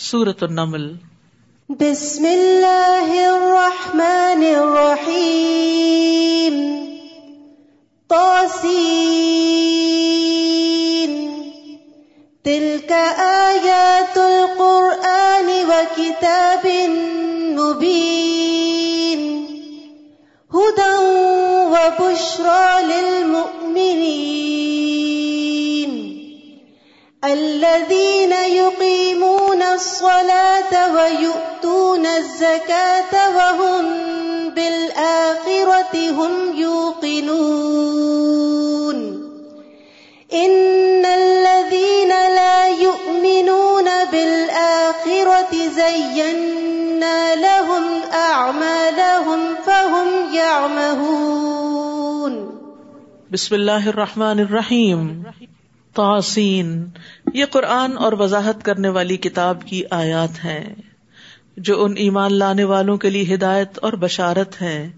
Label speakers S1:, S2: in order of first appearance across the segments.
S1: سورت النمل۔
S2: بسم اللہ الرحمن الرحیم۔ توسین تلك آیات القرآن وكتاب مبین۔ هدى وبشرى للمؤمنين الذين يقيمون الصلاة ويؤتون الزكاة وهم بالآخرة هم يوقنون. إن الذين لا يؤمنون بالآخرة زينا لهم أعمالهم فهم يعمهون.
S1: بسم اللہ الرحمن الرحیم توسین یہ قرآن اور وضاحت کرنے والی کتاب کی آیات ہیں، جو ان ایمان لانے والوں کے لیے ہدایت اور بشارت ہے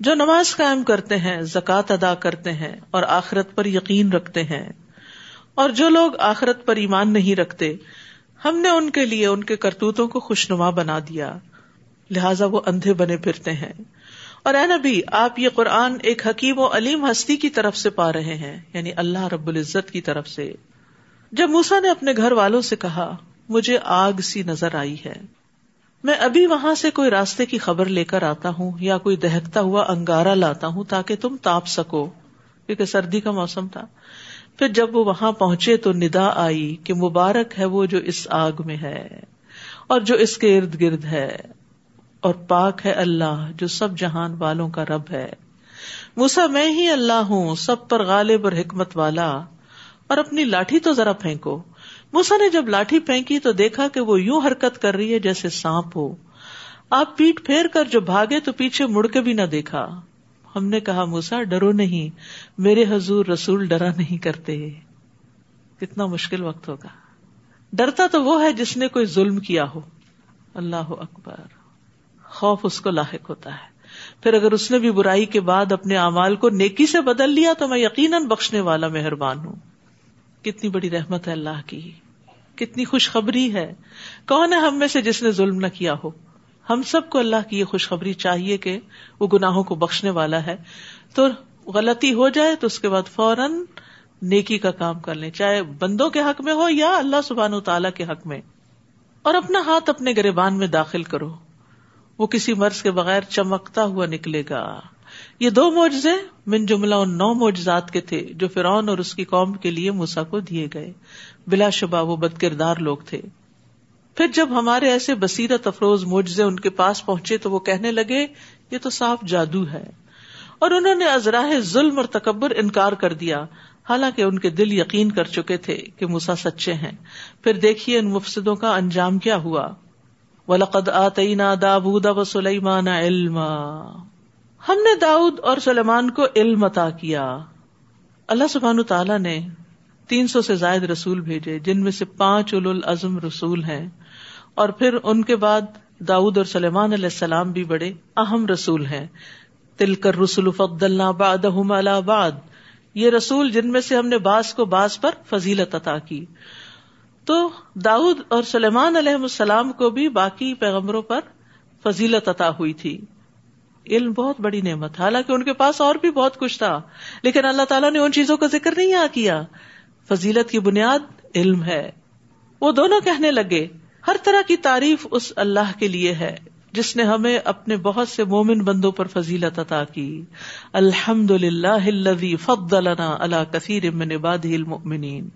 S1: جو نماز قائم کرتے ہیں، زکوٰۃ ادا کرتے ہیں اور آخرت پر یقین رکھتے ہیں۔ اور جو لوگ آخرت پر ایمان نہیں رکھتے، ہم نے ان کے لیے، ان کے کرتوتوں کو خوشنما بنا دیا۔ لہذا وہ اندھے بنے پھرتے ہیں۔ اور اے نبی، آپ یہ قرآن ایک حکیم و علیم ہستی کی طرف سے پا رہے ہیں یعنی اللہ رب العزت کی طرف سے۔ جب موسا نے اپنے گھر والوں سے کہا، مجھے آگ سی نظر آئی ہے۔ میں ابھی وہاں سے کوئی راستے کی خبر لے کر آتا ہوں یا کوئی دہکتا ہوا انگارا لاتا ہوں تاکہ تم تاپ سکو، کیونکہ سردی کا موسم تھا۔ پھر جب وہ وہاں پہنچے تو ندا آئی کہ مبارک ہے وہ جو اس آگ میں ہے اور جو اس کے ارد گرد ہے۔ اور پاک ہے اللہ جو سب جہان والوں کا رب ہے۔ موسا میں ہی اللہ ہوں، سب پر غالب اور حکمت والا۔ اور اپنی لاٹھی تو ذرا پھینکو۔ موسا نے جب لاٹھی پھینکی تو دیکھا کہ وہ یوں حرکت کر رہی ہے جیسے سانپ ہو۔ آپ پیٹ پھیر کر جو بھاگے تو پیچھے مڑ کے بھی نہ دیکھا۔ ہم نے کہا موسا ڈرو نہیں، میرے حضور رسول ڈرا نہیں کرتے۔ کتنا مشکل وقت ہوگا۔ ڈرتا تو وہ ہے جس نے کوئی ظلم کیا ہو۔ اللہ اکبر۔ خوف اس کو لاحق ہوتا ہے۔ پھر اگر اس نے بھی برائی کے بعد اپنے اعمال کو نیکی سے بدل لیا تو میں یقیناً بخشنے والا مہربان ہوں۔ کتنی بڑی رحمت ہے اللہ کی۔ کتنی خوشخبری ہے۔ کون ہے ہم میں سے جس نے ظلم نہ کیا ہو؟ ہم سب کو اللہ کی یہ خوشخبری چاہیے کہ وہ گناہوں کو بخشنے والا ہے۔ تو غلطی ہو جائے تو اس کے بعد فوراً نیکی کا کام کر لیں۔ چاہے بندوں کے حق میں ہو یا اللہ سبحان و تعالیٰ کے حق میں۔ اور اپنا ہاتھ اپنے گریبان میں داخل کرو۔ وہ کسی مرض کے بغیر چمکتا ہوا نکلے گا۔ یہ دو موجے من جملہ ان نو موجزات کے تھے جو فرعون اور اس کی قوم کے لیے موسا کو دیے گئے۔ بلا شبہ وہ بد کردار لوگ تھے۔ پھر جب ہمارے ایسے بصیرت افروز موجے ان کے پاس پہنچے تو وہ کہنے لگے، یہ تو صاف جادو ہے۔ اور انہوں نے ازراہ ظلم اور تکبر انکار کر دیا۔ حالانکہ ان کے دل یقین کر چکے تھے کہ موسا سچے ہیں۔ پھر دیکھیے ان مفسدوں کا انجام کیا ہوا۔ ولقد آتینا داود و سلیمان علم ہم نے داؤد اور سلیمان کو علم عطا کیا۔ اللہ سبحان تعالیٰ نے تین سو سے زائد رسول بھیجے، جن میں سے پانچ اول العزم رسول ہیں۔ اور پھر ان کے بعد داود اور سلیمان علیہ السلام بھی بڑے اہم رسول ہیں۔ تل کر رسول فد اللہ باد بعد۔ یہ رسول جن میں سے ہم نے باس کو باس پر فضیلت عطا کی۔ تو داود اور سلیمان علیہ السلام کو بھی باقی پیغمبروں پر فضیلت عطا ہوئی تھی۔ علم بہت بڑی نعمت حالانکہ ان کے پاس اور بھی بہت کچھ تھا، لیکن اللہ تعالیٰ نے ان چیزوں کا ذکر نہیں آ کیا۔ فضیلت کی بنیاد علم ہے۔ وہ دونوں کہنے لگے، ہر طرح کی تعریف اس اللہ کے لیے ہے، جس نے ہمیں اپنے بہت سے مومن بندوں پر فضیلت عطا کی۔ الحمد للہ فد اللہ کثیر المؤمنین۔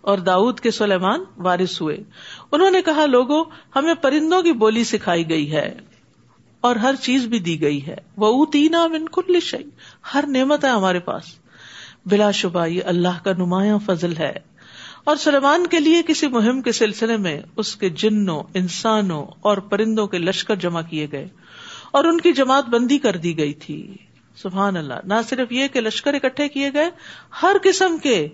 S1: اور داود کے سلیمان وارث ہوئے۔ انہوں نے کہا، لوگوں، ہمیں پرندوں کی بولی سکھائی گئی ہے اور ہر چیز بھی دی گئی ہے۔ وہ تینا کل شعی ہر نعمت ہے ہمارے پاس۔ بلا شبہ، یہ اللہ کا نمایاں فضل ہے۔ اور سلیمان کے لیے کسی مہم کے سلسلے میں اس کے جنوں، انسانوں اور پرندوں کے لشکر جمع کیے گئے۔ اور ان کی جماعت بندی کر دی گئی تھی۔ سبحان اللہ۔ نہ صرف یہ کہ لشکر اکٹھے کیے گئے، ہر قسم کے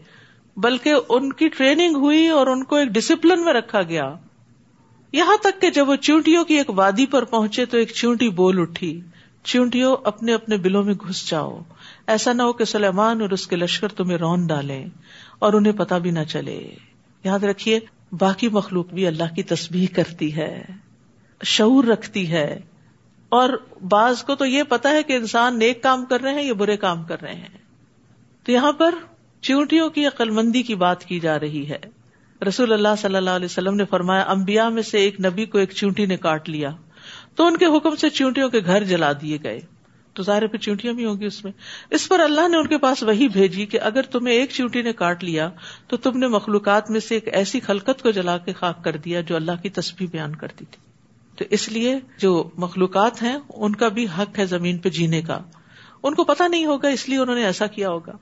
S1: بلکہ ان کی ٹریننگ ہوئی اور ان کو ایک ڈسپلن میں رکھا گیا۔ یہاں تک کہ جب وہ چونٹیوں کی ایک وادی پر پہنچے تو ایک چونٹی بول اٹھی۔ چونٹیوں، اپنے اپنے بلوں میں گھس جاؤ۔ ایسا نہ ہو کہ سلیمان اور اس کے لشکر تمہیں رون ڈالے اور انہیں پتا بھی نہ چلے۔ یاد رکھیے، باقی مخلوق بھی اللہ کی تسبیح کرتی ہے، شعور رکھتی ہے۔ اور بعض کو تو یہ پتا ہے کہ انسان نیک کام کر رہے ہیں یا برے کام کر رہے ہیں۔ تو یہاں پر چیونٹیوں کی عقل مندی کی بات کی جا رہی ہے۔ رسول اللہ صلی اللہ علیہ وسلم نے فرمایا امبیا میں سے ایک نبی کو ایک چونٹی نے کاٹ لیا۔ تو ان کے حکم سے چونٹیوں کے گھر جلا دیے گئے۔ تو ظاہر پہ چونٹیاں بھی ہوں گی اس میں۔ اس پر اللہ نے ان کے پاس وہی بھیجی کہ اگر تمہیں ایک چونٹی نے کاٹ لیا، تو تم نے مخلوقات میں سے ایک ایسی خلقت کو جلا کے خاک کر دیا جو اللہ کی تصویر بیان کرتی تھی۔ تو اس لیے جو مخلوقات ہیں، ان کا بھی حق ہے زمین پہ جینے کا۔ ان کو پتا نہیں ہوگا، اس لیے انہوں نے ایسا کیا ہوگا۔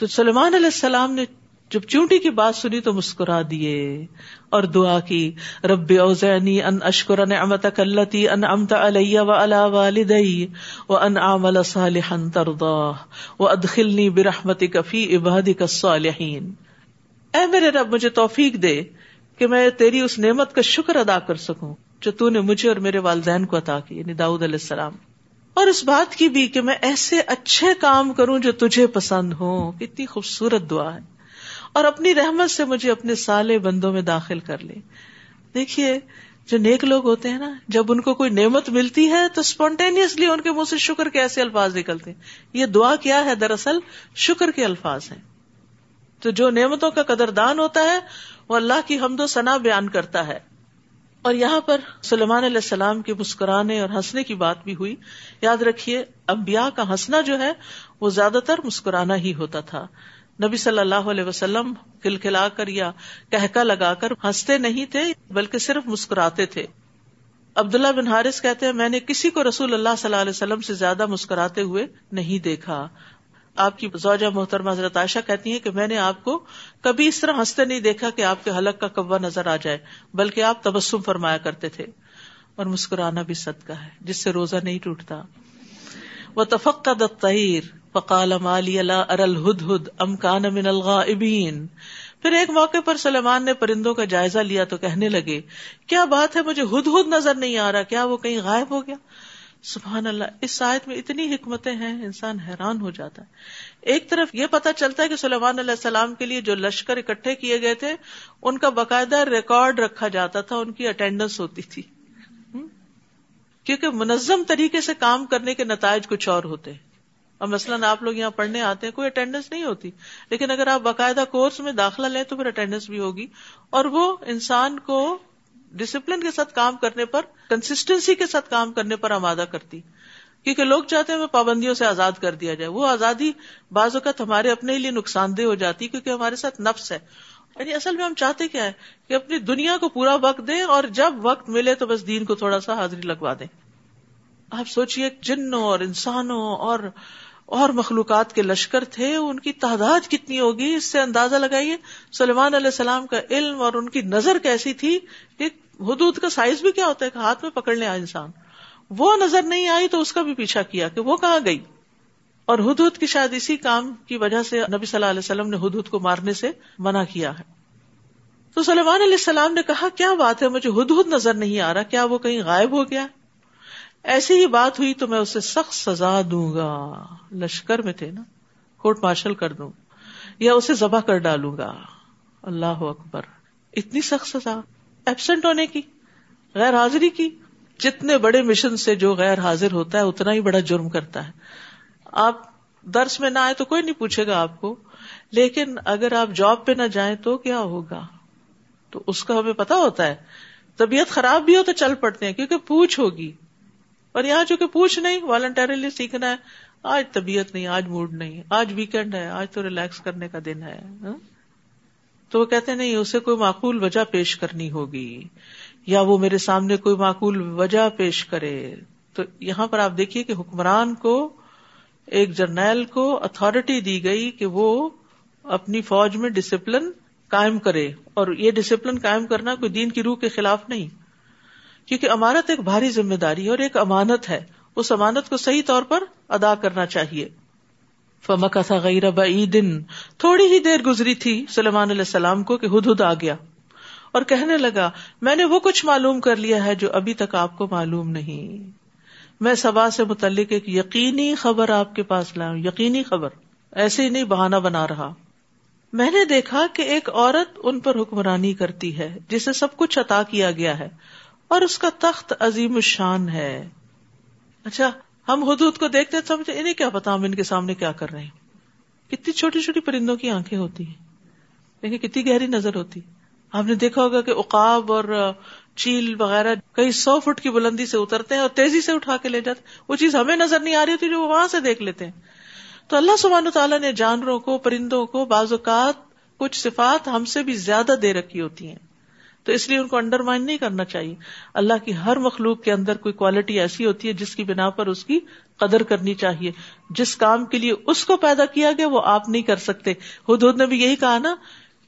S1: تو سلمان علیہ السلام نے جب چونٹی کی بات سنی تو مسکرا دیے اور دعا کی، رب اوزینی ان اشکر نعمت کلتی ان امت علیہ و علا والدی و ان عامل صالحا ترضا و ادخلنی برحمتک فی عبادک الصالحین۔ اے میرے رب، مجھے توفیق دے کہ میں تیری اس نعمت کا شکر ادا کر سکوں جو تو نے مجھے اور میرے والدین کو عطا کی یعنی داؤد علیہ السلام۔ اور اس بات کی بھی کہ میں ایسے اچھے کام کروں جو تجھے پسند ہو کتنی خوبصورت دعا ہے۔ اور اپنی رحمت سے مجھے اپنے سالے بندوں میں داخل کر لے۔ دیکھیے، جو نیک لوگ ہوتے ہیں نا، جب ان کو کوئی نعمت ملتی ہے تو اسپونٹینیسلی ان کے منہ سے شکر کے ایسے الفاظ نکلتے ہیں۔ یہ دعا کیا ہے؟ دراصل شکر کے الفاظ ہیں۔ تو جو نعمتوں کا قدر دان ہوتا ہے، وہ اللہ کی حمد و ثنا بیان کرتا ہے۔ اور یہاں پر سلمان علیہ السلام کے مسکرانے اور ہنسنے کی بات بھی ہوئی۔ یاد رکھیے امبیا کا ہنسنا جو ہے، وہ زیادہ تر مسکرانا ہی ہوتا تھا۔ نبی صلی اللہ علیہ وسلم کھلکھلا کر یا کہکا لگا کر ہنستے نہیں تھے، بلکہ صرف مسکراتے تھے۔ عبداللہ بن حارث کہتے ہیں، میں نے کسی کو رسول اللہ صلی اللہ علیہ وسلم سے زیادہ مسکراتے ہوئے نہیں دیکھا۔ آپ کی زوجہ محترمہ حضرت عائشہ کہتی ہیں کہ میں نے آپ کو کبھی اس طرح ہنستے نہیں دیکھا کہ آپ کے حلق کا کبا نظر آ جائے، بلکہ آپ تبسم فرمایا کرتے تھے۔ اور مسکرانا بھی صدقہ ہے، جس سے روزہ نہیں ٹوٹتا۔ وہ تفق کا فقال مالی اللہ ارل ہد ہد ام کان من الغائبین پھر ایک موقع پر سلیمان نے پرندوں کا جائزہ لیا تو کہنے لگے، کیا بات ہے، مجھے ہد ہد نظر نہیں آ رہا، کیا وہ کہیں غائب ہو گیا؟ سبحان اللہ، اس سائد میں اتنی حکمتیں ہیں، انسان حیران ہو جاتا ہے۔ ایک طرف یہ پتا چلتا ہے کہ سلیمان علیہ السلام کے لیے جو لشکر اکٹھے کیے گئے تھے، ان کا باقاعدہ ریکارڈ رکھا جاتا تھا، ان کی اٹینڈنس ہوتی تھی۔ کیونکہ منظم طریقے سے کام کرنے کے نتائج کچھ اور ہوتے۔ ہیں اور مثلاً آپ لوگ یہاں پڑھنے آتے ہیں، کوئی اٹینڈنس نہیں ہوتی۔ لیکن اگر آپ باقاعدہ کورس میں داخلہ لیں تو پھر اٹینڈنس بھی ہوگی۔ اور وہ انسان کو ڈسپلن کے ساتھ کام کرنے پر کنسٹینسی کے ساتھ کام کرنے پر آمادہ کرتی۔ کیونکہ لوگ چاہتے ہیں پابندیوں سے آزاد کر دیا جائے۔ وہ آزادی بعض اوقات ہمارے اپنے لیے نقصان دہ ہو جاتی کیونکہ ہمارے ساتھ نفس ہے۔ یعنی اصل میں ہم چاہتے کیا ہے کہ اپنی دنیا کو پورا وقت دیں اور جب وقت ملے تو بس دین کو تھوڑا سا حاضری لگوا دیں۔ آپ سوچیے جنوں اور انسانوں اور اور مخلوقات کے لشکر تھے، ان کی تعداد کتنی ہوگی؟ اس سے اندازہ لگائیے سلمان علیہ السلام کا علم اور ان کی نظر کیسی تھی؟ کہ حدود کا سائز بھی کیا ہوتا ہے؟ کہ ہاتھ میں پکڑ لے انسان۔ وہ نظر نہیں آئی تو اس کا بھی پیچھا کیا کہ وہ کہاں گئی؟ اور حدود کی شاید اسی کام کی وجہ سے نبی صلی اللہ علیہ وسلم نے حدود کو مارنے سے منع کیا ہے۔ تو سلمان علیہ السلام نے کہا، کیا بات ہے؟ مجھے حدود نظر نہیں آ رہا، کیا وہ کہیں غائب ہو گیا؟ ایسی ہی بات ہوئی تو میں اسے سخت سزا دوں گا۔ لشکر میں تھے نا۔ کورٹ مارشل کر دوں۔ یا اسے ذبح کر ڈالوں گا۔ اللہ اکبر۔ اتنی سخت سزا۔ ایبسنٹ ہونے کی۔ غیر حاضری کی۔ جتنے بڑے مشن سے جو غیر حاضر ہوتا ہے، اتنا ہی بڑا جرم کرتا ہے۔ آپ درس میں نہ آئے تو کوئی نہیں پوچھے گا آپ کو۔ لیکن اگر آپ جاب پہ نہ جائیں تو کیا ہوگا؟ تو اس کا ہمیں پتا ہوتا ہے۔ طبیعت خراب بھی ہو تو چل پڑتے ہیں، کیونکہ پوچھ ہوگی۔ اور یہاں جو کہ پوچھ نہیں والنٹریلی سیکھنا ہے۔ آج طبیعت نہیں، آج موڈ نہیں، آج ویکینڈ ہے، آج تو ریلیکس کرنے کا دن ہے ہاں۔ تو وہ کہتے نہیں، اسے کوئی معقول وجہ پیش کرنی ہوگی، یا وہ میرے سامنے کوئی معقول وجہ پیش کرے۔ تو یہاں پر آپ دیکھیے کہ حکمران کو، ایک جرنیل کو اتارٹی دی گئی کہ وہ اپنی فوج میں ڈسپلن قائم کرے۔ اور یہ ڈسپلن قائم کرنا کوئی دین کی روح کے خلاف نہیں۔ کیونکہ امانت ایک بھاری ذمہ داری اور ایک امانت ہے۔ اس امانت کو صحیح طور پر ادا کرنا چاہیے۔ فمکا تھا غیر دن تھوڑی ہی دیر گزری تھی سلمان علیہ السلام کو کہ ہد ہد آ گیا۔ اور کہنے لگا، میں نے وہ کچھ معلوم کر لیا ہے جو ابھی تک آپ کو معلوم نہیں۔ میں سبا سے متعلق ایک یقینی خبر آپ کے پاس لاؤں یقینی خبر۔ ایسے ہی نہیں بہانا بنا رہا۔ میں نے دیکھا کہ ایک عورت ان پر حکمرانی کرتی ہے، جسے سب کچھ عطا کیا گیا ہے۔ اور اس کا تخت عظیم الشان ہے۔ اچھا ہم حدود کو دیکھتے سمجھے انہیں کیا پتا ہم ان کے سامنے کیا کر رہے ہیں؟ کتنی چھوٹی چھوٹی پرندوں کی آنکھیں ہوتی ہیں۔ دیکھیں کتنی گہری نظر ہوتی۔ آپ نے دیکھا ہوگا کہ اقاب اور چیل وغیرہ کئی سو فٹ کی بلندی سے اترتے ہیں اور تیزی سے اٹھا کے لے جاتے وہ چیز ہمیں نظر نہیں آ رہی ہوتی جو وہاں سے دیکھ لیتے ہیں۔ تو اللہ سبحانہ تعالیٰ نے جانوروں کو، پرندوں کو، بعض اوقات کچھ صفات ہم سے بھی زیادہ دے رکھی ہوتی ہیں۔ تو اس لیے ان کو انڈر مائن نہیں کرنا چاہیے۔ اللہ کی ہر مخلوق کے اندر کوئی کوالٹی ایسی ہوتی ہے جس کی بنا پر اس کی قدر کرنی چاہیے۔ جس کام کے لیے اس کو پیدا کیا گیا وہ آپ نہیں کر سکتے۔ خود نے بھی یہی کہا نا،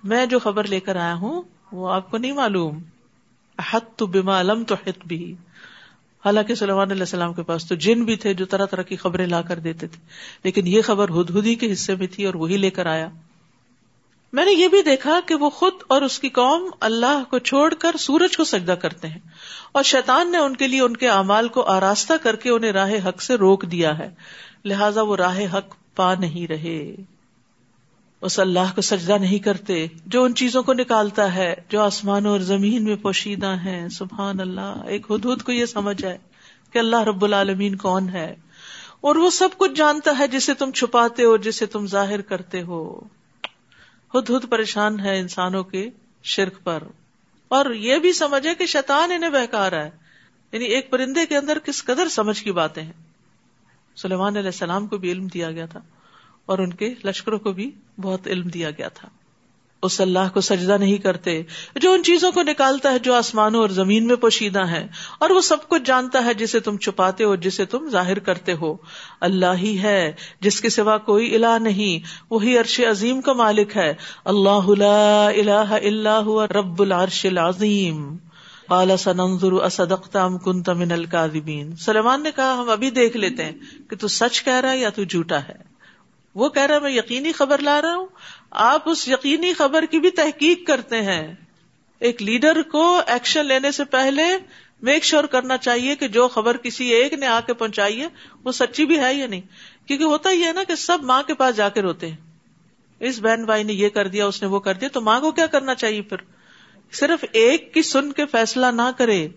S1: میں جو خبر لے کر آیا ہوں وہ آپ کو نہیں معلوم۔ حت تو بیما علم تو حت بھی حالانکہ سلمان علیہ السلام کے پاس تو جن بھی تھے جو طرح طرح کی خبریں لا کر دیتے تھے۔ لیکن یہ خبر ہد ہدی کے حصے میں تھی اور وہی لے کر آیا۔ میں نے یہ بھی دیکھا کہ وہ خود اور اس کی قوم اللہ کو چھوڑ کر سورج کو سجدہ کرتے ہیں اور شیطان نے ان کے لیے ان کے اعمال کو آراستہ کر کے انہیں راہ حق سے روک دیا ہے۔ لہذا وہ راہ حق پا نہیں رہے۔ اس اللہ کو سجدہ نہیں کرتے جو ان چیزوں کو نکالتا ہے، جو آسمانوں اور زمین میں پوشیدہ ہیں۔ سبحان اللہ، ایک حدود کو یہ سمجھ ہے کہ اللہ رب العالمین کون ہے۔ اور وہ سب کچھ جانتا ہے جسے تم چھپاتے ہو، جسے تم ظاہر کرتے ہو۔ خود ہد پریشان ہے انسانوں کے شرک پر۔ اور یہ بھی سمجھے کہ شیطان انہیں بہکا رہا ہے۔ یعنی ایک پرندے کے اندر کس قدر سمجھ کی باتیں ہیں۔ سلیمان علیہ السلام کو بھی علم دیا گیا تھا اور ان کے لشکروں کو بھی بہت علم دیا گیا تھا۔ اس اللہ کو سجدہ نہیں کرتے، جو ان چیزوں کو نکالتا ہے جو آسمانوں اور زمین میں پوشیدہ ہے اور وہ سب کچھ جانتا ہے جسے تم چھپاتے ہو، جسے تم ظاہر کرتے ہو۔ اللہ ہی ہے جس کے سوا کوئی الہ نہیں، وہی عرش عظیم کا مالک ہے۔ اللہ الہ اللہ رب العرش العظیم۔ اعلی سنظر اصدقتام کن تمن القاذبین سلمان نے کہا، ہم ابھی دیکھ لیتے ہیں کہ تو سچ کہہ رہا ہے یا تو جھوٹا ہے۔ وہ کہہ رہا میں یقینی خبر لا رہا ہوں۔ آپ اس یقینی خبر کی بھی تحقیق کرتے ہیں۔ ایک لیڈر کو ایکشن لینے سے پہلے میک شیور کرنا چاہیے کہ جو خبر کسی ایک نے آ کے پہنچائی ہے، وہ سچی بھی ہے یا نہیں۔ کیونکہ ہوتا ہی ہے نا کہ سب ماں کے پاس جا کے روتے ہیں۔ اس بہن بھائی نے یہ کر دیا، اس نے وہ کر دیا، تو ماں کو کیا کرنا چاہیے پھر؟ صرف ایک کی سن کے فیصلہ نہ کرے،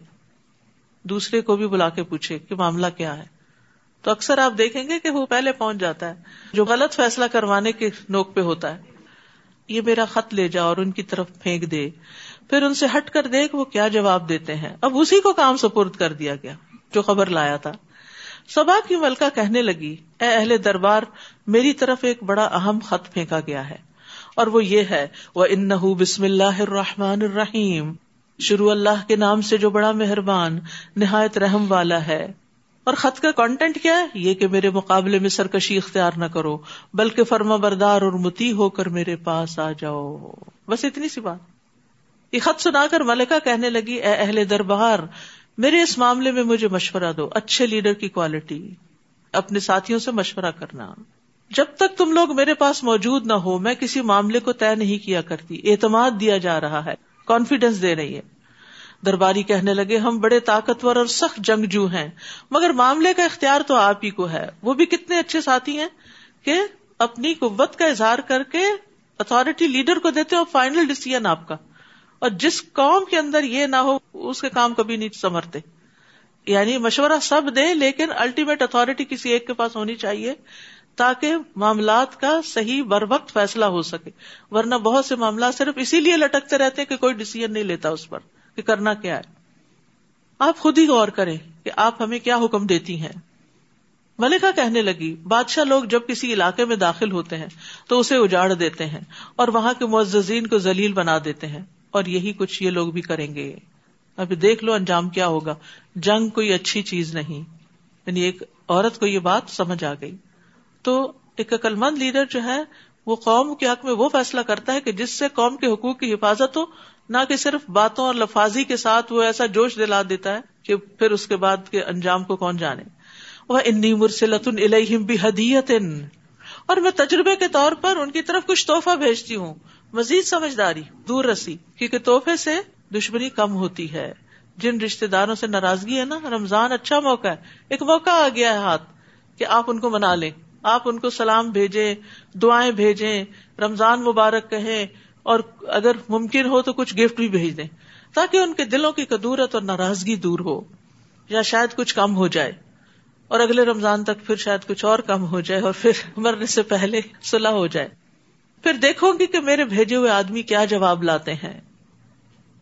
S1: دوسرے کو بھی بلا کے پوچھے کہ معاملہ کیا ہے۔ تو اکثر آپ دیکھیں گے کہ وہ پہلے پہنچ جاتا ہے، جو غلط فیصلہ کروانے کے نوک پہ ہوتا ہے۔ یہ میرا خط لے جا اور ان کی طرف پھینک دے۔ پھر ان سے ہٹ کر دیکھ وہ کیا جواب دیتے ہیں۔ اب اسی کو کام سپرد کر دیا گیا، جو خبر لایا تھا۔ سبا کی ملکہ کہنے لگی، اے اہل دربار، میری طرف ایک بڑا اہم خط پھینکا گیا ہے۔ اور وہ یہ ہے وہ ان بسم اللہ الرحمن الرحیم شروع اللہ کے نام سے جو بڑا مہربان، نہایت رحم والا ہے۔ اور خط کا کانٹینٹ کیا ہے؟ یہ کہ میرے مقابلے میں سرکشی اختیار نہ کرو، بلکہ فرما بردار اور متی ہو کر میرے پاس آ جاؤ۔ بس اتنی سی بات۔ یہ خط سنا کر ملکہ کہنے لگی، اے اہل دربار، میرے اس معاملے میں مجھے مشورہ دو، اچھے لیڈر کی کوالٹی اپنے ساتھیوں سے مشورہ کرنا۔ جب تک تم لوگ میرے پاس موجود نہ ہو، میں کسی معاملے کو طے نہیں کیا کرتی۔ اعتماد دیا جا رہا ہے۔ کانفیڈینس دے رہی ہے۔ درباری کہنے لگے، ہم بڑے طاقتور اور سخت جنگجو ہیں۔ مگر معاملے کا اختیار تو آپ ہی کو ہے۔ وہ بھی کتنے اچھے ساتھی ہیں کہ اپنی قوت کا اظہار کر کے اتارٹی لیڈر کو دیتے اور فائنل ڈسیزن آپ کا۔ اور جس قوم کے اندر یہ نہ ہو، اس کے کام کبھی نہیں سمرتے یعنی مشورہ سب دے لیکن الٹیمیٹ اتارٹی کسی ایک کے پاس ہونی چاہیے تاکہ معاملات کا صحیح بر وقت فیصلہ ہو سکے۔ ورنہ بہت سے معاملات صرف اسی لیے لٹکتے رہتے کہ کوئی ڈسیزن نہیں لیتا اس پر۔ کہ کرنا کیا ہے؟ آپ خود ہی غور کریں کہ آپ ہمیں کیا حکم دیتی ہیں۔ ملکہ کہنے لگی، بادشاہ لوگ جب کسی علاقے میں داخل ہوتے ہیں تو اسے اجاڑ دیتے ہیں اور وہاں کے معززین کو ذلیل بنا دیتے ہیں اور یہی کچھ یہ لوگ بھی کریں گے۔ ابھی دیکھ لو انجام کیا ہوگا۔ جنگ کوئی اچھی چیز نہیں۔ یعنی ایک عورت کو یہ بات سمجھ آ گئی۔ تو ایک عقل مند لیڈر جو ہے، وہ قوم کے حق میں وہ فیصلہ کرتا ہے کہ جس سے قوم کے حقوق کی حفاظت ہو نہ کہ صرف باتوں اور لفاظی کے ساتھ وہ ایسا جوش دلا دیتا ہے کہ پھر اس کے بعد کے انجام کو کون جانے۔ وہ انی مرسلت الہم بھی ہدیت اور میں تجربے کے طور پر ان کی طرف کچھ تحفہ بھیجتی ہوں۔ مزید سمجھداری، دور رسی، کیونکہ تحفے سے دشمنی کم ہوتی ہے۔ جن رشتے داروں سے ناراضگی ہے نا، رمضان اچھا موقع ہے۔ ایک موقع آ گیا ہے ہاتھ کہ آپ ان کو منا لیں۔ آپ ان کو سلام بھیجیں، دعائیں بھیجیں، رمضان مبارک کہیں اور اگر ممکن ہو تو کچھ گفٹ بھی بھیج دیں تاکہ ان کے دلوں کی کدورت اور ناراضگی دور ہو یا شاید کچھ کم ہو جائے اور اگلے رمضان تک پھر شاید کچھ اور کم ہو جائے اور پھر مرنے سے پہلے صلاح ہو جائے۔ پھر دیکھو گی کہ میرے بھیجے ہوئے آدمی کیا جواب لاتے ہیں۔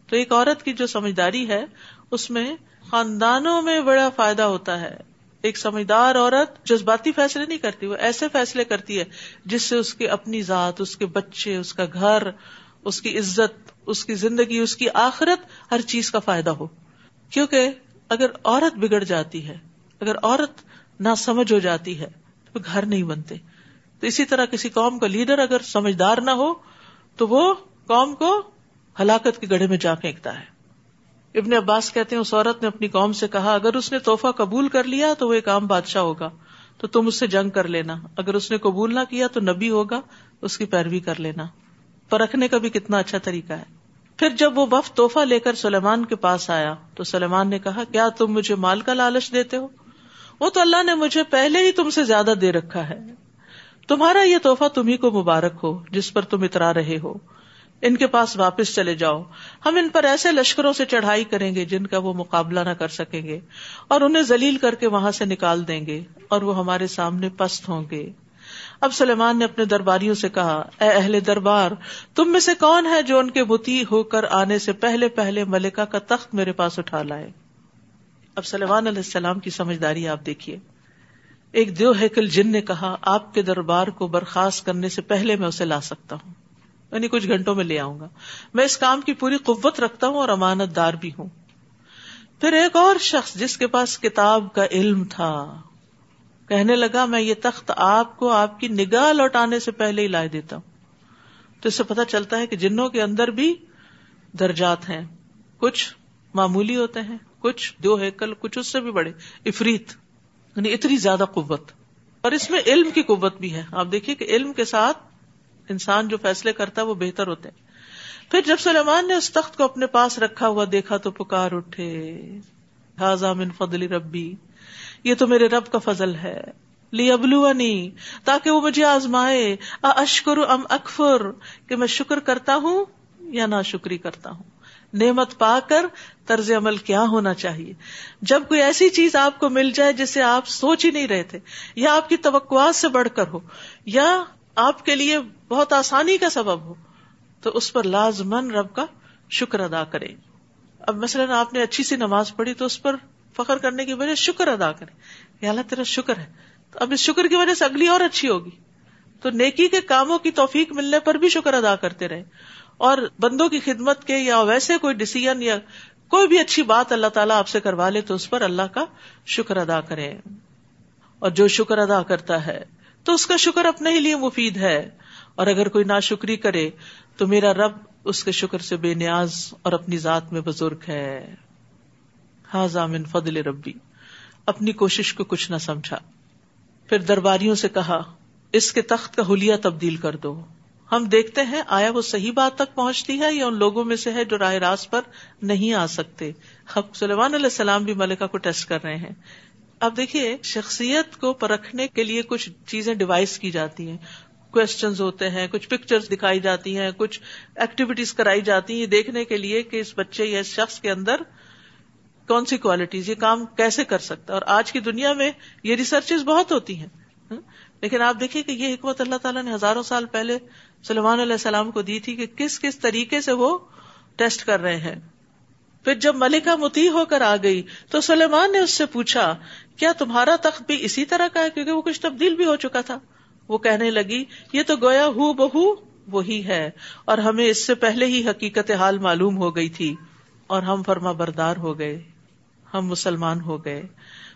S1: تو ایک عورت کی جو سمجھداری ہے، اس میں خاندانوں میں بڑا فائدہ ہوتا ہے۔ ایک سمجھدار عورت جذباتی فیصلے نہیں کرتی، وہ ایسے فیصلے کرتی ہے جس سے اس کی اپنی ذات، اس کے بچے، اس کا گھر، اس کی عزت، اس کی زندگی، اس کی آخرت، ہر چیز کا فائدہ ہو۔ کیونکہ اگر عورت بگڑ جاتی ہے، اگر عورت نہ سمجھ ہو جاتی ہے، تو گھر نہیں بنتے۔ تو اسی طرح کسی قوم کا لیڈر اگر سمجھدار نہ ہو، تو وہ قوم کو ہلاکت کے گڑھے میں جا پھینکتا ہے۔ ابن عباس کہتے ہیں، اس عورت نے اپنی قوم سے کہا، اگر اس نے توحفہ قبول کر لیا تو وہ ایک عام بادشاہ ہوگا، تو تم اس سے جنگ کر لینا۔ اگر اس نے قبول نہ کیا تو نبی ہوگا، اس کی پیروی کر لینا۔ پرکھنے کا بھی کتنا اچھا طریقہ ہے۔ پھر جب وہ وف توحفہ لے کر سلیمان کے پاس آیا، تو سلیمان نے کہا، کیا تم مجھے مال کا لالچ دیتے ہو؟ وہ تو اللہ نے مجھے پہلے ہی تم سے زیادہ دے رکھا ہے۔ تمہارا یہ توحفہ تمہیں کو مبارک ہو، جس پر تم اترا رہے ہو۔ ان کے پاس واپس چلے جاؤ۔ ہم ان پر ایسے لشکروں سے چڑھائی کریں گے جن کا وہ مقابلہ نہ کر سکیں گے اور انہیں ذلیل کر کے وہاں سے نکال دیں گے اور وہ ہمارے سامنے پست ہوں گے۔ اب سلیمان نے اپنے درباریوں سے کہا، اے اہل دربار، تم میں سے کون ہے جو ان کے بتی ہو کر آنے سے پہلے پہلے ملکہ کا تخت میرے پاس اٹھا لائے؟ اب سلیمان علیہ السلام کی سمجھداری آپ دیکھیے۔ ایک دیو ہیکل جن نے کہا، آپ کے دربار کو برخاست کرنے سے پہلے میں اسے لا سکتا ہوں۔ یعنی کچھ گھنٹوں میں لے آؤں گا۔ میں اس کام کی پوری قوت رکھتا ہوں اور امانت دار بھی ہوں۔ پھر ایک اور شخص جس کے پاس کتاب کا علم تھا، کہنے لگا، میں یہ تخت آپ کو آپ کی نگاہ لوٹانے سے پہلے ہی لائے دیتا ہوں۔ تو اس سے پتا چلتا ہے کہ جنوں کے اندر بھی درجات ہیں۔ کچھ معمولی ہوتے ہیں، کچھ دو ہیکل، کچھ اس سے بھی بڑے۔ افریت یعنی اتنی زیادہ قوت۔ اور اس میں علم کی قوت بھی ہے۔ آپ دیکھیے کہ علم کے ساتھ انسان جو فیصلے کرتا ہے وہ بہتر ہوتے ہیں پھر جب سلیمان نے اس تخت کو اپنے پاس رکھا ہوا دیکھا تو پکار اٹھے۔ من فضل ربی، یہ تو میرے رب کا فضل ہے۔ لی ابلو تاکہ وہ مجھے آزمائے۔ اشکر ام اکفر، کہ میں شکر کرتا ہوں یا نہ شکری کرتا ہوں۔ نعمت پا کر طرز عمل کیا ہونا چاہیے۔ جب کوئی ایسی چیز آپ کو مل جائے جسے آپ سوچ ہی نہیں رہے تھے، یا آپ کی توقعات سے بڑھ کر ہو، یا آپ کے لیے بہت آسانی کا سبب ہو، تو اس پر لازمن رب کا شکر ادا کرے اب مثلاً آپ نے اچھی سی نماز پڑھی تو اس پر فخر کرنے کی وجہ شکر ادا کرے اللہ تیرا شکر ہے۔ تو اب اس شکر کی وجہ سے اگلی اور اچھی ہوگی۔ تو نیکی کے کاموں کی توفیق ملنے پر بھی شکر ادا کرتے رہے اور بندوں کی خدمت کے یا ویسے کوئی ڈسیزن یا کوئی بھی اچھی بات اللہ تعالیٰ آپ سے کروا لے تو اس پر اللہ کا شکر ادا کرے اور جو شکر ادا کرتا ہے تو اس کا شکر اپنے ہی لیے مفید ہے۔ اور اگر کوئی نا شکری کرے، تو میرا رب اس کے شکر سے بے نیاز اور اپنی ذات میں بزرگ ہے۔ من فضل ربی۔ اپنی کوشش کو کچھ نہ سمجھا۔ پھر درباریوں سے کہا، اس کے تخت کا حلیہ تبدیل کر دو۔ ہم دیکھتے ہیں، آیا وہ صحیح بات تک پہنچتی ہے یا ان لوگوں میں سے ہے جو راہ راست پر نہیں آ سکتے؟ سلیمان علیہ السلام بھی ملکہ کو ٹیسٹ کر رہے ہیں۔ اب دیکھیے، شخصیت کو پرکھنے کے لیے کچھ چیزیں ڈیوائس کی جاتی ہیں۔ کوشچنز ہوتے ہیں، کچھ پکچر دکھائی جاتی ہیں، کچھ ایکٹیویٹیز کرائی جاتی ہیں دیکھنے کے لیے کہ اس بچے یا اس شخص کے اندر کون سی کوالٹیز یہ کام کیسے کر سکتا ہے۔ اور آج کی دنیا میں یہ ریسرچ بہت ہوتی ہیں۔ ہاں؟ لیکن آپ دیکھیے کہ یہ حکمت اللہ تعالیٰ نے ہزاروں سال پہلے سلمان علیہ السلام کو دی تھی کہ کس کس طریقے سے وہ ٹیسٹ کر رہے ہیں۔ پھر جب ملکہ متی ہو کر آ گئی تو سلیمان نے اس سے پوچھا، کیا تمہارا تخت بھی اسی طرح کا ہے؟ کیونکہ وہ کچھ تبدیل بھی ہو چکا تھا۔ وہ کہنے لگی، یہ تو گویا ہو بہو وہی ہے، اور ہمیں اس سے پہلے ہی حقیقت حال معلوم ہو گئی تھی، اور ہم فرما بردار ہو گئے، ہم مسلمان ہو گئے۔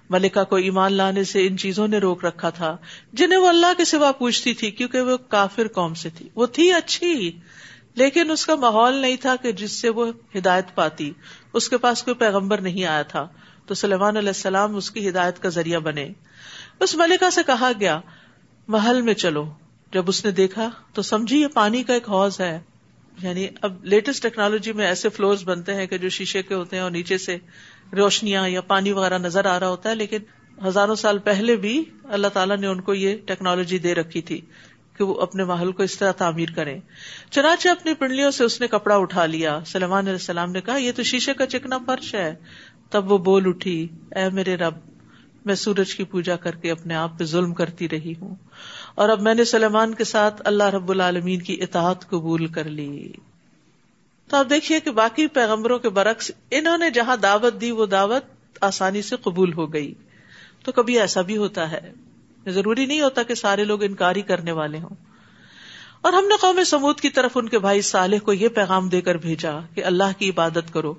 S1: ملکہ کو ایمان لانے سے ان چیزوں نے روک رکھا تھا، جنہیں وہ اللہ کے سوا پوچھتی تھی، کیونکہ وہ کافر قوم سے تھی۔ وہ تھی اچھی۔ لیکن اس کا ماحول نہیں تھا کہ جس سے وہ ہدایت پاتی۔ اس کے پاس کوئی پیغمبر نہیں آیا تھا۔ تو سلیمان علیہ السلام اس کی ہدایت کا ذریعہ بنے۔ اس ملکہ سے کہا گیا، محل میں چلو۔ جب اس نے دیکھا تو سمجھی یہ پانی کا ایک حوض ہے۔ یعنی اب لیٹسٹ ٹیکنالوجی میں ایسے فلورز بنتے ہیں کہ جو شیشے کے ہوتے ہیں اور نیچے سے روشنیاں یا پانی وغیرہ نظر آ رہا ہوتا ہے، لیکن ہزاروں سال پہلے بھی اللہ تعالیٰ نے ان کو یہ ٹیکنالوجی دے رکھی تھی۔ کہ وہ اپنے محل کو اس طرح تعمیر کریں چنانچہ اپنی پنڈلیوں سے اس نے کپڑا اٹھا لیا۔ سلمان علیہ السلام نے کہا، یہ تو شیشے کا چکنا فرش ہے۔ تب وہ بول اٹھی، اے میرے رب، میں سورج کی پوجا کر کے اپنے آپ پہ ظلم کرتی رہی ہوں۔ اور اب میں نے سلیمان کے ساتھ اللہ رب العالمین کی اطاعت قبول کر لی۔ تو آپ دیکھیے کہ باقی پیغمبروں کے برعکس انہوں نے جہاں دعوت دی، وہ دعوت آسانی سے قبول ہو گئی۔ تو کبھی ایسا بھی ہوتا ہے۔ ضروری نہیں ہوتا کہ سارے لوگ انکاری کرنے والے ہوں۔ اور ہم نے قوم سمود کی طرف ان کے بھائی صالح کو یہ پیغام دے کر بھیجا کہ اللہ کی عبادت کرو۔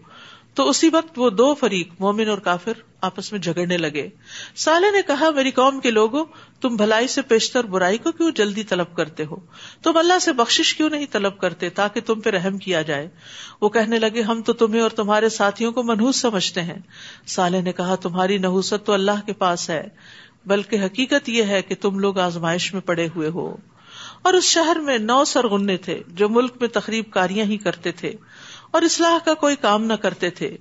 S1: تو اسی وقت وہ دو فریق، مومن اور کافر، آپس میں جھگڑنے لگے۔ سالے نے کہا، میری قوم کے لوگوں، تم بھلائی سے پیشتر برائی کو کیوں جلدی طلب کرتے ہو؟ تم اللہ سے بخش کیوں نہیں طلب کرتے تاکہ تم پہ رحم کیا جائے؟ وہ کہنے لگے، ہم تو تمہیں اور تمہارے ساتھیوں کو منہوس سمجھتے ہیں۔ سالے نے کہا، تمہاری نحوست تو اللہ کے پاس ہے۔ بلکہ حقیقت یہ ہے کہ تم لوگ آزمائش میں پڑے ہوئے ہو۔ اور اس شہر میں نو سرغنے تھے جو ملک میں تقریب کاریاں ہی کرتے تھے اور اصلاح کا کوئی کام نہ کرتے تھے۔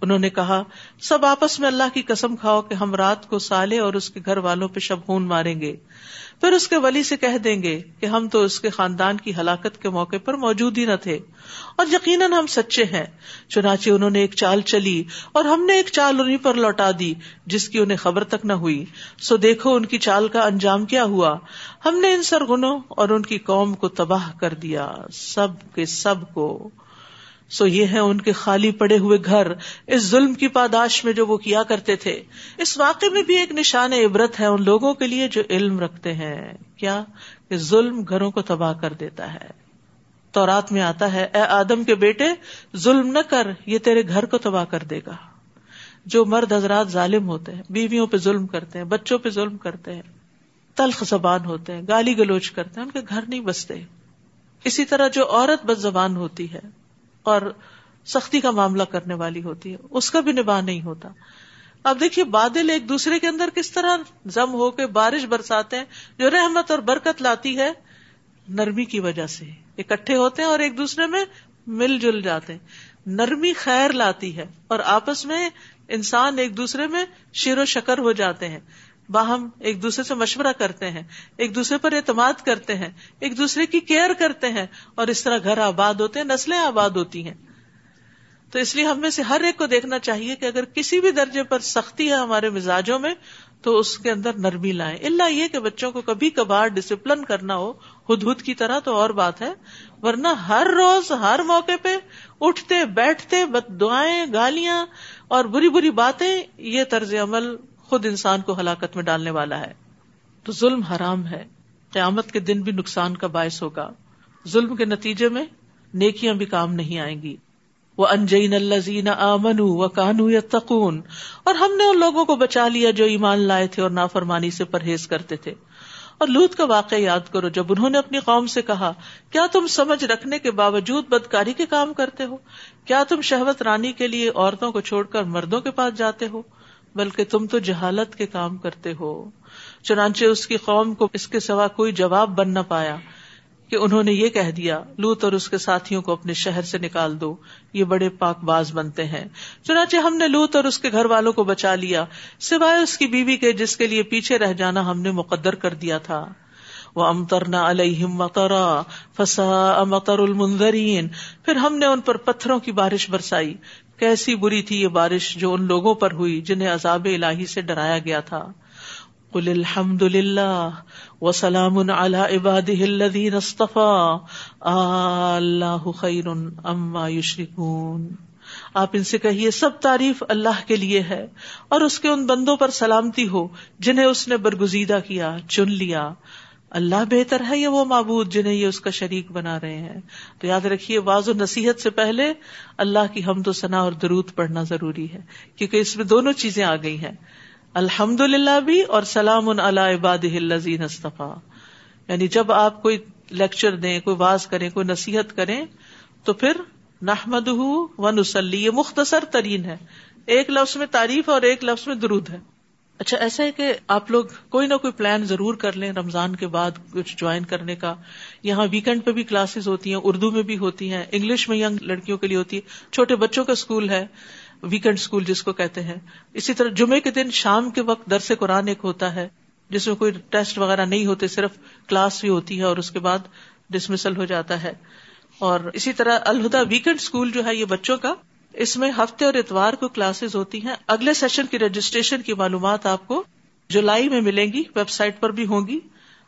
S1: انہوں نے کہا، سب آپس میں اللہ کی قسم کھاؤ کہ ہم رات کو سالے اور اس کے گھر والوں پہ شب خون ماریں گے۔ پھر اس کے ولی سے کہہ دیں گے کہ ہم تو اس کے خاندان کی ہلاکت کے موقع پر موجود ہی نہ تھے۔ اور یقیناً ہم سچے ہیں۔ چنانچہ انہوں نے ایک چال چلی اور ہم نے ایک چال انہیں پر لوٹا دی جس کی انہیں خبر تک نہ ہوئی۔ سو دیکھو ان کی چال کا انجام کیا ہوا۔ ہم نے ان سرگنوں اور ان کی قوم کو تباہ کر دیا۔ سب کے سب کو سو یہ ہے ان کے خالی پڑے ہوئے گھر، اس ظلم کی پاداش میں جو وہ کیا کرتے تھے۔ اس واقعے میں بھی ایک نشان عبرت ہے ان لوگوں کے لیے جو علم رکھتے ہیں۔ کیا؟ کہ ظلم گھروں کو تباہ کر دیتا ہے۔ تو رات میں آتا ہے، اے آدم کے بیٹے، ظلم نہ کر، یہ تیرے گھر کو تباہ کر دے گا۔ جو مرد حضرات ظالم ہوتے ہیں، بیویوں پہ ظلم کرتے ہیں، بچوں پہ ظلم کرتے ہیں، تلخ زبان ہوتے ہیں، گالی گلوچ کرتے ہیں، ان کے گھر نہیں بستے۔ اسی طرح جو عورت بد زبان ہوتی ہے اور سختی کا معاملہ کرنے والی ہوتی ہے۔ اس کا بھی نباہ نہیں ہوتا۔ اب دیکھیے بادل ایک دوسرے کے اندر کس طرح زم ہو کے بارش برساتے ہیں، جو رحمت اور برکت لاتی ہے نرمی کی وجہ سے۔ اکٹھے ہوتے ہیں اور ایک دوسرے میں مل جل جاتے ہیں۔ نرمی خیر لاتی ہے اور آپس میں انسان ایک دوسرے میں شیر و شکر ہو جاتے ہیں۔ باہم ایک دوسرے سے مشورہ کرتے ہیں، ایک دوسرے پر اعتماد کرتے ہیں، ایک دوسرے کی کیئر کرتے ہیں اور اس طرح گھر آباد ہوتے ہیں، نسلیں آباد ہوتی ہیں۔ تو اس لیے ہمیں سے ہر ایک کو دیکھنا چاہیے کہ اگر کسی بھی درجے پر سختی ہے ہمارے مزاجوں میں، تو اس کے اندر نرمی لائیں۔ اللہ یہ کہ بچوں کو کبھی کبھار ڈسپلن کرنا ہو ہد ہد کی طرح تو اور بات ہے، ورنہ ہر روز، ہر موقع پہ اٹھتے، بیٹھتے، بد دعائیں، گالیاں اور بری بری باتیں، یہ طرز عمل خود انسان کو ہلاکت میں ڈالنے والا ہے۔ تو ظلم حرام ہے۔ قیامت کے دن بھی نقصان کا باعث ہوگا۔ ظلم کے نتیجے میں نیکیاں بھی کام نہیں آئیں گی۔ وہ انجین اللہ آمن و کانو یا تقون اور ہم نے ان لوگوں کو بچا لیا جو ایمان لائے تھے اور نافرمانی سے پرہیز کرتے تھے۔ اور لوت کا واقعہ یاد کرو، جب انہوں نے اپنی قوم سے کہا، کیا تم سمجھ رکھنے کے باوجود بدکاری کے کام کرتے ہو؟ کیا تم شہوت رانی کے لیے عورتوں کو چھوڑ کر مردوں کے پاس جاتے ہو؟ بلکہ تم تو جہالت کے کام کرتے ہو۔ چنانچہ اس کی قوم کو اس کے سوا کوئی جواب بن نہ پایا کہ انہوں نے یہ کہہ دیا، لوت اور اس کے ساتھیوں کو اپنے شہر سے نکال دو، یہ بڑے پاک باز بنتے ہیں۔ چنانچہ ہم نے لوت اور اس کے گھر والوں کو بچا لیا، سوائے اس کی بیوی کے جس کے لیے پیچھے رہ جانا ہم نے مقدر کر دیا تھا۔ وہ امتر نہ الم مترا فسا امتر المنظرین پھر ہم نے ان پر پتھروں کی بارش برسائی۔ کیسی بری تھی یہ بارش جو ان لوگوں پر ہوئی جنہیں عذاب الہی سے ڈرایا گیا تھا۔ قل الحمد للہ وسلام على عباده الذين اصطفى۔ اللہ خیر اما یشرکون آپ ان سے کہیے، سب تعریف اللہ کے لیے ہے اور اس کے ان بندوں پر سلامتی ہو جنہیں اس نے برگزیدہ کیا، چن لیا۔ اللہ بہتر ہے یا وہ معبود جنہیں یہ اس کا شریک بنا رہے ہیں؟ تو یاد رکھیے واض و نصیحت سے پہلے اللہ کی حمد و ثنا اور درود پڑھنا ضروری ہے، کیونکہ اس میں دونوں چیزیں آ گئی ہیں۔ الحمد للہ بھی اور سلام اللہ عباد استفا یعنی جب آپ کوئی لیکچر دیں، کوئی واز کریں، کوئی نصیحت کریں، تو پھر نحمد و نسلی یہ مختصر ترین ہے۔ ایک لفظ میں تعریف اور ایک لفظ میں درود ہے۔ اچھا ایسا ہے کہ آپ لوگ کوئی نہ کوئی پلان ضرور کر لیں رمضان کے بعد کچھ جوائن کرنے کا۔ یہاں ویکینڈ پہ بھی کلاسز ہوتی ہیں، اردو میں بھی ہوتی ہیں انگلش میں ینگ لڑکیوں کے لیے ہوتی ہے چھوٹے بچوں کا اسکول ہے ویکینڈ اسکول جس کو کہتے ہیں۔ اسی طرح جمعے کے دن شام کے وقت درس قرآن ایک ہوتا ہے، جس میں کوئی ٹیسٹ وغیرہ نہیں ہوتے، صرف کلاس بھی ہوتی ہے اور اس کے بعد ڈسمسل ہو جاتا ہے۔ اور اسی طرح الہدا ویکینڈ اسکول جو ہے، یہ بچوں کا اس میں ہفتے اور اتوار کو کلاسز ہوتی ہیں۔ اگلے سیشن کی رجسٹریشن کی معلومات آپ کو جولائی میں ملیں گی، ویب سائٹ پر بھی ہوں گی۔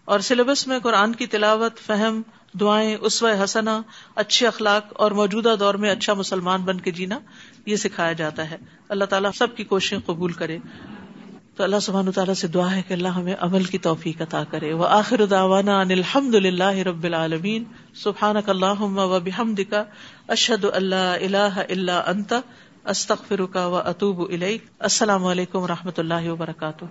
S1: اور سلیبس میں قرآن کی تلاوت، فہم، دعائیں اسو حسنا اچھے اخلاق اور موجودہ دور میں اچھا مسلمان بن کے جینا، یہ سکھایا جاتا ہے۔ اللہ تعالیٰ سب کی کوششیں قبول کرے۔ تو اللہ سبحانہ تعالیٰ سے دعا ہے کہ اللہ ہمیں عمل کی توفیق عطا کرے۔ وہ آخر داوانا ان الحمد للہ رب العالمین۔ سبحان اللہ و بحمد کا اشد اللہ اللہ اللہ انت استخر کا و اطوب السلام علیکم و رحمۃ اللہ وبرکاتہ۔